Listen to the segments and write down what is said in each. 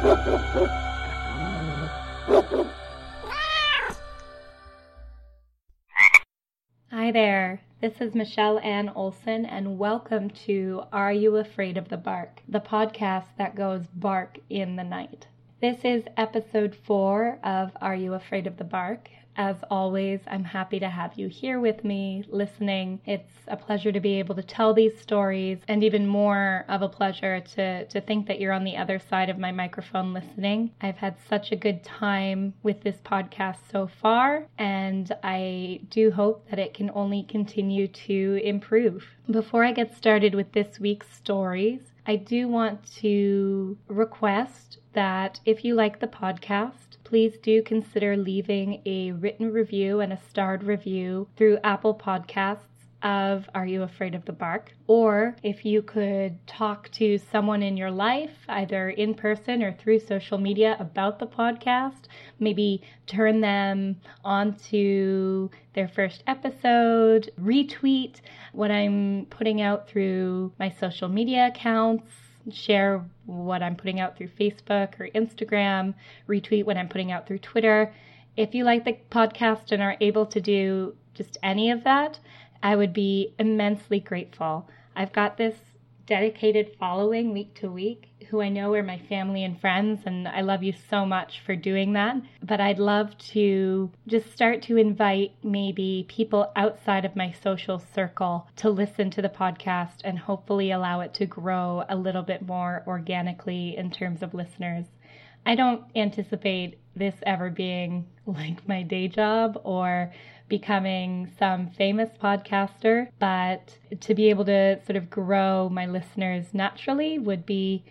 Hi there. This is Michelle Ann Olson, and welcome to Are You Afraid of the Bark, the podcast that goes bark in the night. This is episode four of Are You Afraid of the Bark? As always, I'm happy to have you here with me listening. It's a pleasure to be able to tell these stories, and even more of a pleasure to, to think that you're on the other side of my microphone listening. I've had such a good time with this podcast so far, and I do hope that it can only continue to improve. Before I get started with this week's stories, I do want to request that if you like the podcast, please do consider leaving a written review and a starred review through Apple Podcasts of Are You Afraid of the Bark? Or if you could talk to someone in your life, either in person or through social media, about the podcast, maybe turn them onto their first episode, retweet what I'm putting out through my social media accounts share what I'm putting out through Facebook or Instagram, retweet what I'm putting out through Twitter. If you like the podcast and are able to do just any of that, I would be immensely grateful. I've got this dedicated following week to week who I know are my family and friends, and I love you so much for doing that. But I'd love to just start to invite maybe people outside of my social circle to listen to the podcast and hopefully allow it to grow a little bit more organically in terms of listeners. I don't anticipate this ever being like my day job or becoming some famous podcaster, but to be able to sort of grow my listeners naturally would be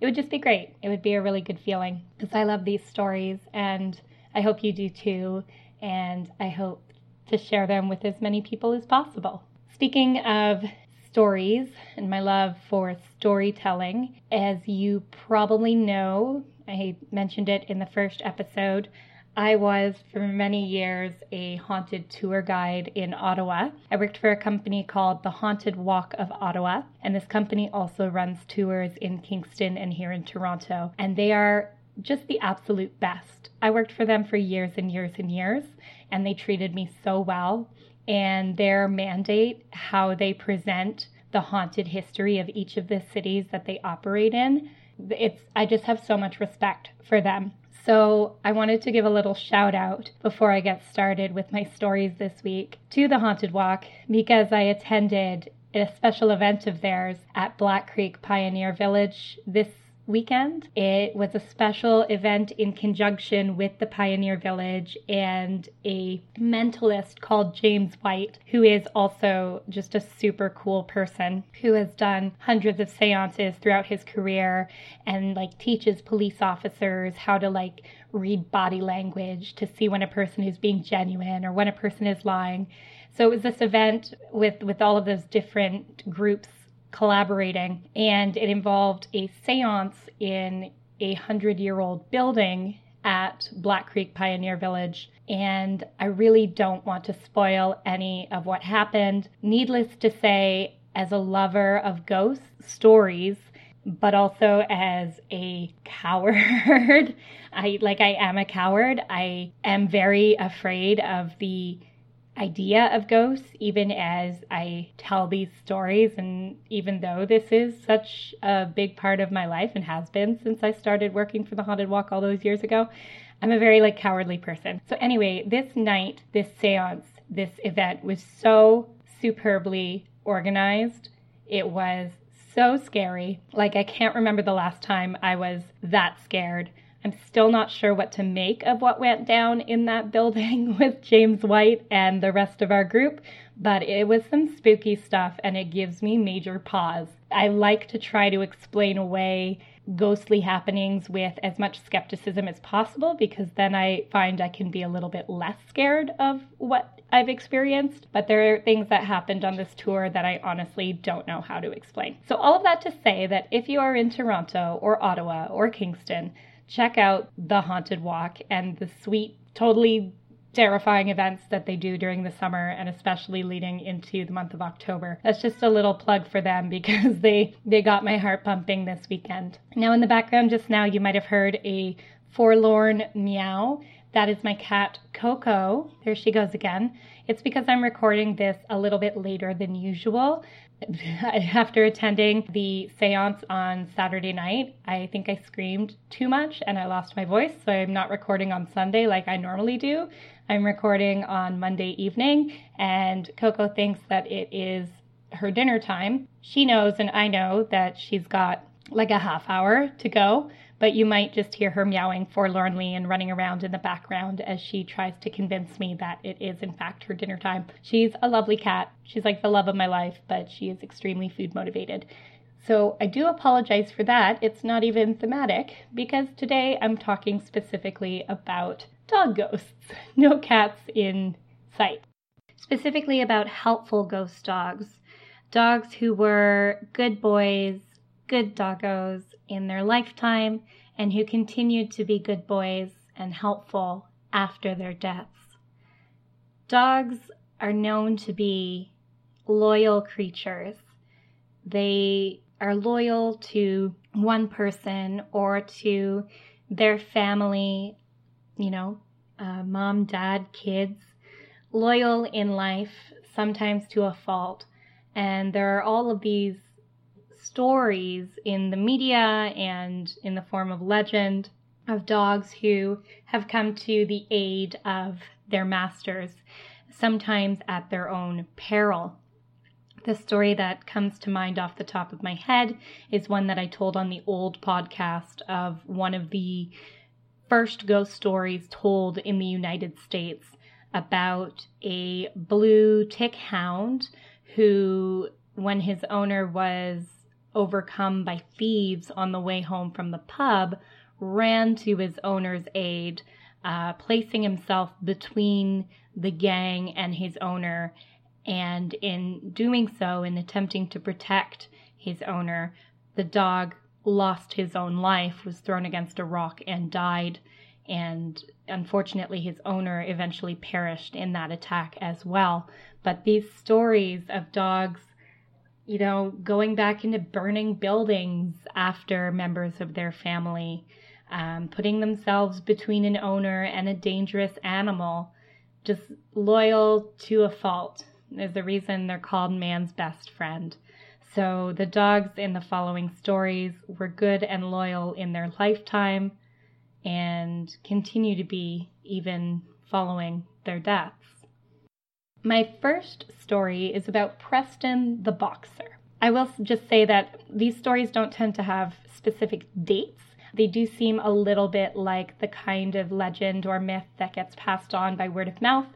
it would just be great. It would be a really good feeling because I love these stories and I hope you do too. And I hope to share them with as many people as possible. Speaking of stories and my love for storytelling, as you probably know, I mentioned it in the first episode. I was for many years a haunted tour guide in Ottawa. I worked for a company called the Haunted Walk of Ottawa, and this company also runs tours in Kingston and here in Toronto. And they are just the absolute best. I worked for them for years and years and years, and they treated me so well. And their mandate, how they present the haunted history of each of the cities that they operate in, it's I just have so much respect for them. So, I wanted to give a little shout out before I get started with my stories this week to the Haunted Walk because I attended a special event of theirs at Black Creek Pioneer Village this weekend. It was a special event in conjunction with the Pioneer Village and a mentalist called James White, who is also just a super cool person who has done hundreds of seances throughout his career and like teaches police officers how to like read body language to see when a person is being genuine or when a person is lying. So it was this event with with all of those different groups collaborating, and it involved a seance in a hundred year old building at Black Creek Pioneer Village. And I really don't want to spoil any of what happened. Needless to say, as a lover of ghost stories, but also as a coward, I like I am a coward. I am very afraid of the idea of ghosts, even as I tell these stories. And even though this is such a big part of my life and has been since I started working for the Haunted Walk all those years ago, I'm a very like cowardly person. So anyway, this night, this seance, this event was so superbly organized. It was so scary. Like I can't remember the last time I was that scared. I'm still not sure what to make of what went down in that building with James White and the rest of our group, but it was some spooky stuff and it gives me major pause. I like to try to explain away ghostly happenings with as much skepticism as possible because then I find I can be a little bit less scared of what I've experienced. But there are things that happened on this tour that I honestly don't know how to explain. So, all of that to say that if you are in Toronto or Ottawa or Kingston, check out The Haunted Walk and the sweet, totally terrifying events that they do during the summer and especially leading into the month of October. That's just a little plug for them because they they got my heart pumping this weekend. Now in the background just now you might have heard a forlorn meow. That is my cat Coco. There she goes again. It's because I'm recording this a little bit later than usual. After attending the seance on Saturday night, I think I screamed too much and I lost my voice, so I'm not recording on Sunday like I normally do. I'm recording on Monday evening, and Coco thinks that it is her dinner time. She knows, and I know, that she's got like a half hour to go, but you might just hear her meowing forlornly and running around in the background as she tries to convince me that it is, in fact, her dinner time. She's a lovely cat. She's like the love of my life, but she is extremely food motivated. So I do apologize for that. It's not even thematic because today I'm talking specifically about dog ghosts, no cats in sight. Specifically about helpful ghost dogs, dogs who were good boys, good doggos in their lifetime, and who continued to be good boys and helpful after their deaths. Dogs are known to be loyal creatures. They are loyal to one person or to their family, you know, uh, mom, dad, kids, loyal in life, sometimes to a fault. And there are all of these stories in the media and in the form of legend of dogs who have come to the aid of their masters, sometimes at their own peril. The story that comes to mind off the top of my head is one that I told on the old podcast of one of the first ghost stories told in the United States about a blue tick hound who, when his owner was overcome by thieves on the way home from the pub, ran to his owner's aid, uh, placing himself between the gang and his owner. And in doing so, in attempting to protect his owner, the dog lost his own life, was thrown against a rock, and died. And unfortunately, his owner eventually perished in that attack as well. But these stories of dogs, you know, going back into burning buildings after members of their family, um, putting themselves between an owner and a dangerous animal, just loyal to a fault is the reason they're called man's best friend. So the dogs in the following stories were good and loyal in their lifetime and continue to be even following their deaths. My first story is about Preston the boxer. I will just say that these stories don't tend to have specific dates. They do seem a little bit like the kind of legend or myth that gets passed on by word of mouth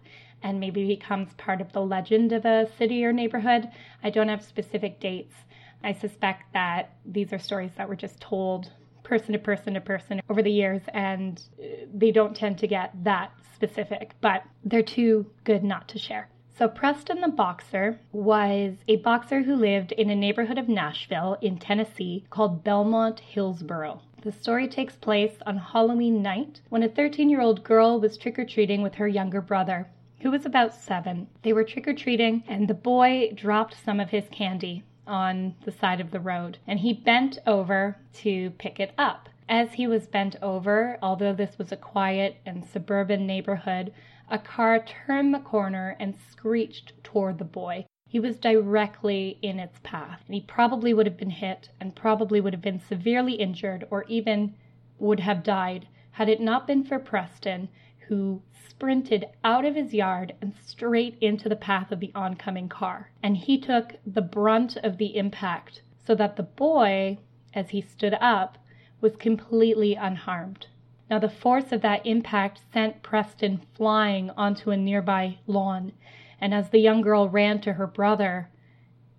and maybe becomes part of the legend of a city or neighborhood. I don't have specific dates. I suspect that these are stories that were just told person to person to person over the years, and uh, they don't tend to get that specific, but they're too good not to share. So, Preston the Boxer was a boxer who lived in a neighborhood of Nashville in Tennessee called Belmont Hillsboro. The story takes place on Halloween night when a 13 year old girl was trick or treating with her younger brother who was about seven. They were trick or treating, and the boy dropped some of his candy on the side of the road, and he bent over to pick it up. As he was bent over, although this was a quiet and suburban neighborhood, a car turned the corner and screeched toward the boy. He was directly in its path, and he probably would have been hit and probably would have been severely injured or even would have died had it not been for Preston, who sprinted out of his yard and straight into the path of the oncoming car. And he took the brunt of the impact so that the boy, as he stood up, was completely unharmed. Now, the force of that impact sent Preston flying onto a nearby lawn, and as the young girl ran to her brother,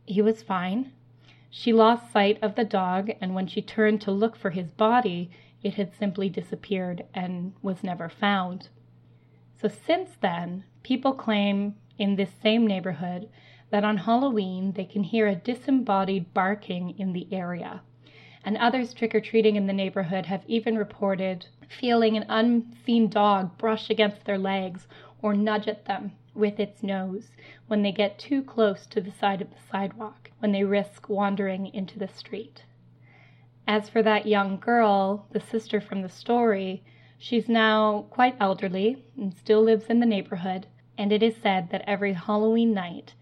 he was fine. She lost sight of the dog, and when she turned to look for his body, it had simply disappeared and was never found. So since then, people claim in this same neighborhood that on Halloween they can hear a disembodied barking in the area. And others trick or treating in the neighborhood have even reported feeling an unseen dog brush against their legs or nudge at them with its nose when they get too close to the side of the sidewalk, when they risk wandering into the street. As for that young girl, the sister from the story, she's now quite elderly and still lives in the neighborhood, and it is said that every Halloween night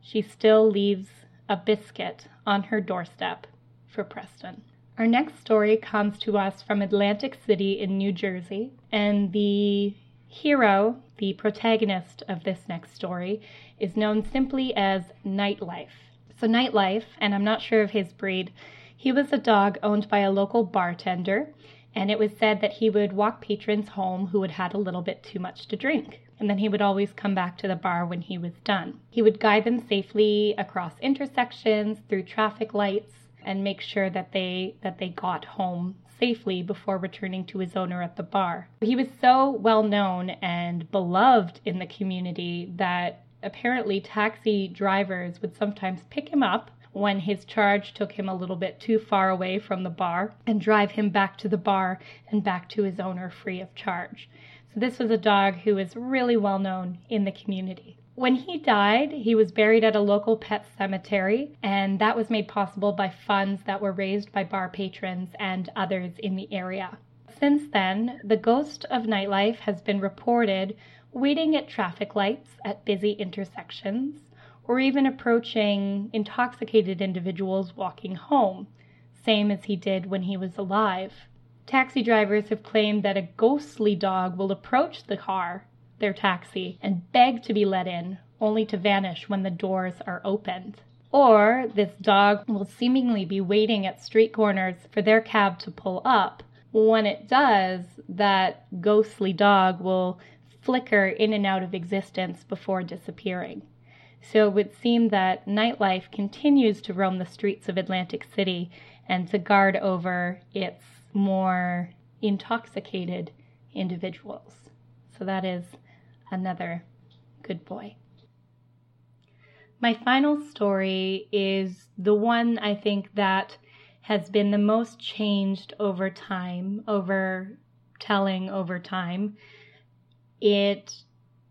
she still leaves a biscuit on her doorstep for Preston. Our next story comes to us from Atlantic City in New Jersey, and the hero, the protagonist of this next story, is known simply as Nightlife. So, Nightlife, and I'm not sure of his breed, he was a dog owned by a local bartender, and it was said that he would walk patrons home who had had a little bit too much to drink. And then he would always come back to the bar when he was done. He would guide them safely across intersections, through traffic lights, and make sure that they that they got home safely before returning to his owner at the bar. He was so well known and beloved in the community that apparently taxi drivers would sometimes pick him up when his charge took him a little bit too far away from the bar and drive him back to the bar and back to his owner free of charge. So, this was a dog who was really well known in the community. When he died, he was buried at a local pet cemetery, and that was made possible by funds that were raised by bar patrons and others in the area. Since then, the ghost of nightlife has been reported waiting at traffic lights at busy intersections, or even approaching intoxicated individuals walking home, same as he did when he was alive. Taxi drivers have claimed that a ghostly dog will approach the car, their taxi, and beg to be let in, only to vanish when the doors are opened. Or this dog will seemingly be waiting at street corners for their cab to pull up. When it does, that ghostly dog will flicker in and out of existence before disappearing. So it would seem that nightlife continues to roam the streets of Atlantic City and to guard over its more intoxicated individuals. So that is another good boy. My final story is the one I think that has been the most changed over time, over telling over time. It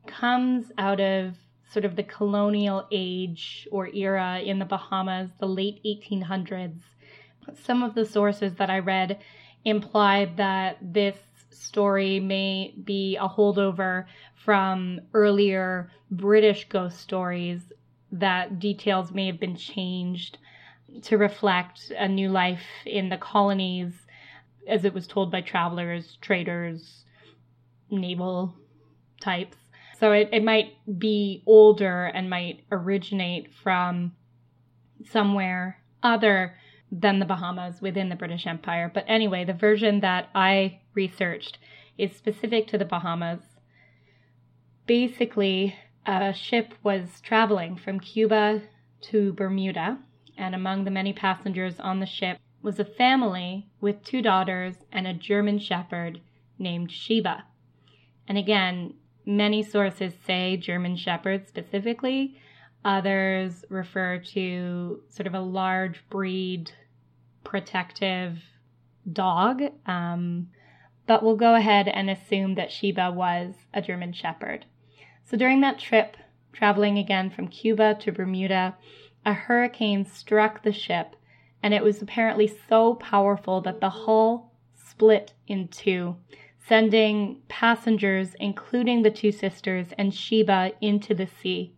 comes out of sort of the colonial age or era in the Bahamas, the late 1800s. Some of the sources that I read implied that this story may be a holdover from earlier British ghost stories, that details may have been changed to reflect a new life in the colonies as it was told by travelers, traders, naval types. So it, it might be older and might originate from somewhere other than the Bahamas within the British Empire. But anyway, the version that I researched is specific to the Bahamas. Basically, a ship was traveling from Cuba to Bermuda, and among the many passengers on the ship was a family with two daughters and a German shepherd named Sheba. And again, Many sources say German Shepherd specifically. Others refer to sort of a large breed protective dog. Um, but we'll go ahead and assume that Sheba was a German Shepherd. So during that trip, traveling again from Cuba to Bermuda, a hurricane struck the ship, and it was apparently so powerful that the hull split in two, sending passengers, including the two sisters and Sheba, into the sea.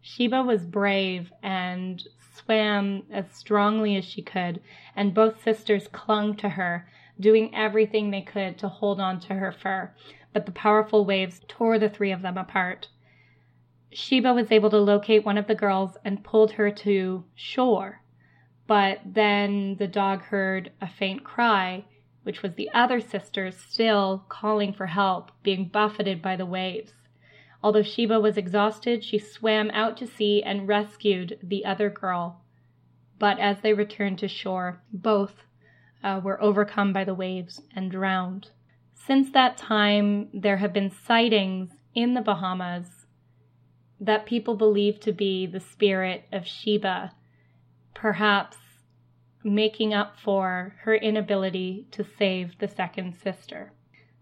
Sheba was brave and swam as strongly as she could, and both sisters clung to her, doing everything they could to hold on to her fur, but the powerful waves tore the three of them apart. Sheba was able to locate one of the girls and pulled her to shore, but then the dog heard a faint cry which was the other sister still calling for help, being buffeted by the waves. Although Sheba was exhausted, she swam out to sea and rescued the other girl. But as they returned to shore, both uh, were overcome by the waves and drowned. Since that time, there have been sightings in the Bahamas that people believe to be the spirit of Sheba, perhaps making up for her inability to save the second sister.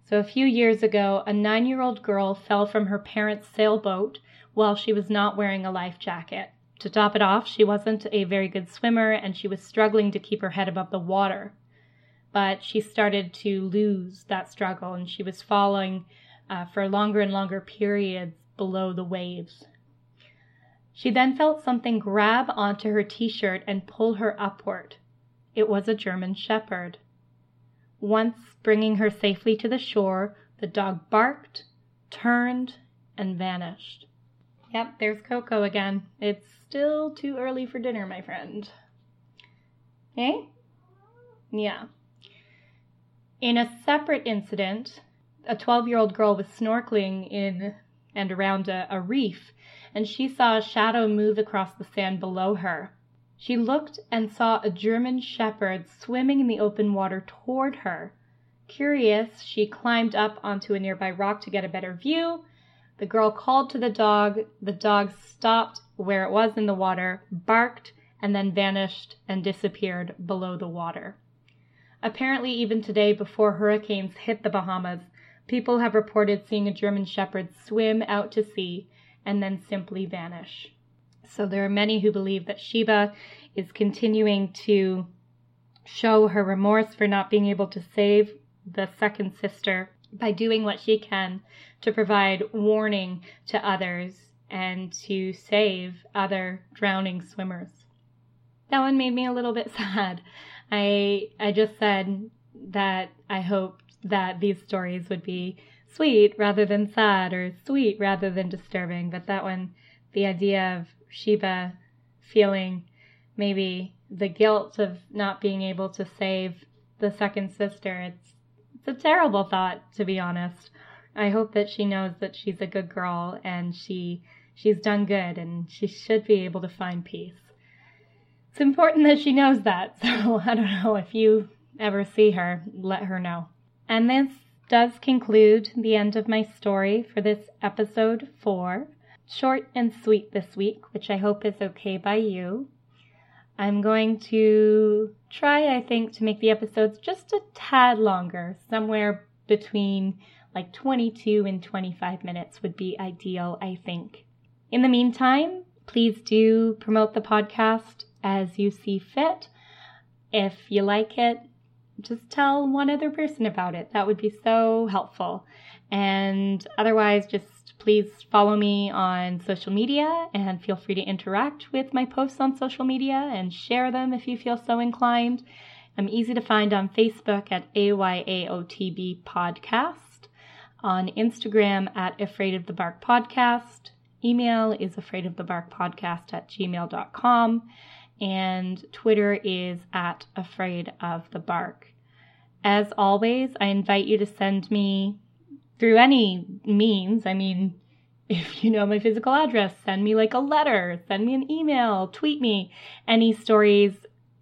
So, a few years ago, a nine year old girl fell from her parents' sailboat while she was not wearing a life jacket. To top it off, she wasn't a very good swimmer and she was struggling to keep her head above the water. But she started to lose that struggle and she was falling uh, for longer and longer periods below the waves. She then felt something grab onto her t shirt and pull her upward. It was a German Shepherd. Once bringing her safely to the shore, the dog barked, turned, and vanished. Yep, there's Coco again. It's still too early for dinner, my friend. Eh? Yeah. In a separate incident, a 12 year old girl was snorkeling in and around a, a reef, and she saw a shadow move across the sand below her. She looked and saw a German shepherd swimming in the open water toward her. Curious, she climbed up onto a nearby rock to get a better view. The girl called to the dog. The dog stopped where it was in the water, barked, and then vanished and disappeared below the water. Apparently, even today, before hurricanes hit the Bahamas, people have reported seeing a German shepherd swim out to sea and then simply vanish. So there are many who believe that Sheba is continuing to show her remorse for not being able to save the second sister by doing what she can to provide warning to others and to save other drowning swimmers. That one made me a little bit sad. I I just said that I hoped that these stories would be sweet rather than sad or sweet rather than disturbing, but that one the idea of Sheba feeling maybe the guilt of not being able to save the second sister. It's it's a terrible thought to be honest. I hope that she knows that she's a good girl and she she's done good and she should be able to find peace. It's important that she knows that. So I don't know if you ever see her, let her know. And this does conclude the end of my story for this episode 4 short and sweet this week, which I hope is okay by you. I'm going to try, I think, to make the episodes just a tad longer, somewhere between like 22 and 25 minutes would be ideal, I think. In the meantime, please do promote the podcast as you see fit. If you like it, just tell one other person about it. That would be so helpful. And otherwise, just Please follow me on social media and feel free to interact with my posts on social media and share them if you feel so inclined. I'm easy to find on Facebook at AYAOTB Podcast, on Instagram at Afraid of the Bark Podcast. Email is afraid of the bark podcast at gmail.com and Twitter is at afraid of the bark. As always, I invite you to send me through any means. I mean, if you know my physical address, send me like a letter, send me an email, tweet me any stories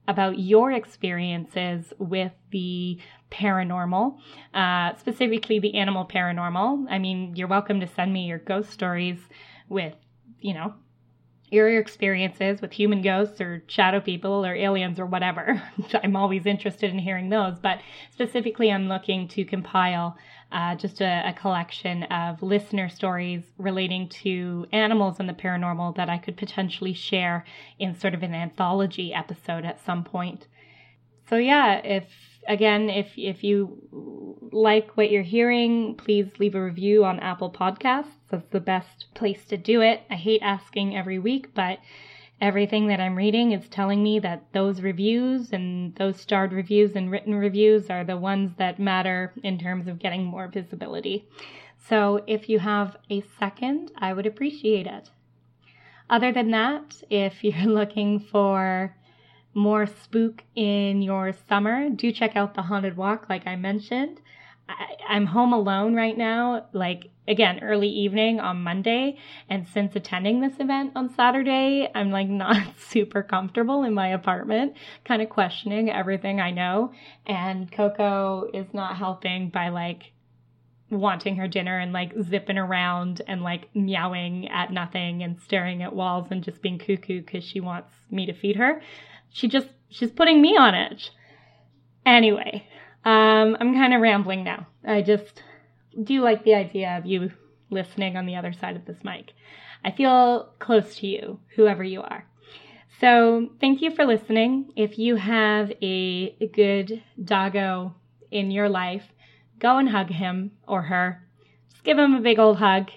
about your experiences with the paranormal, uh, specifically the animal paranormal. I mean, you're welcome to send me your ghost stories with, you know, your experiences with human ghosts or shadow people or aliens or whatever. I'm always interested in hearing those, but specifically, I'm looking to compile uh, just a, a, collection of listener stories relating to animals and the paranormal that I could potentially share in sort of an anthology episode at some point. So yeah, if again, if if you like what you're hearing, please leave a review on Apple Podcasts. That's the best place to do it. I hate asking every week, but everything that I'm reading is telling me that those reviews and those starred reviews and written reviews are the ones that matter in terms of getting more visibility. So if you have a second, I would appreciate it. Other than that, if you're looking for more spook in your summer, do check out the Haunted Walk, like I mentioned. I, am home alone right now, like again, early evening on Monday. And since attending this event on Saturday, I'm like not super comfortable in my apartment, kind of questioning everything I know. And Coco is not helping by like wanting her dinner and like zipping around and like meowing at nothing and staring at walls and just being cuckoo because she wants me to feed her. She just, she's putting me on edge. Anyway, um, I'm kind of rambling now. I just, do like the idea of you listening on the other side of this mic. I feel close to you, whoever you are. So, thank you for listening. If you have a good doggo in your life, go and hug him or her. Just give him a big old hug.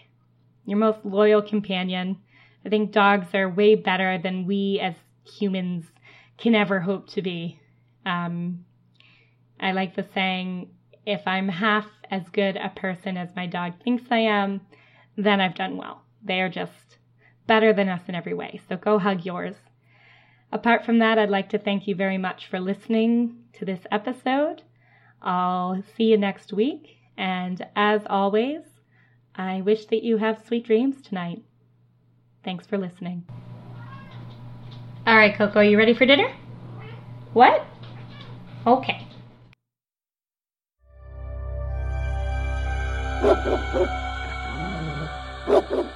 Your most loyal companion. I think dogs are way better than we as humans can ever hope to be. Um, I like the saying, if I'm half as good a person as my dog thinks I am, then I've done well. They are just better than us in every way. So go hug yours. Apart from that, I'd like to thank you very much for listening to this episode. I'll see you next week. And as always, I wish that you have sweet dreams tonight. Thanks for listening. All right, Coco, are you ready for dinner? What? Okay.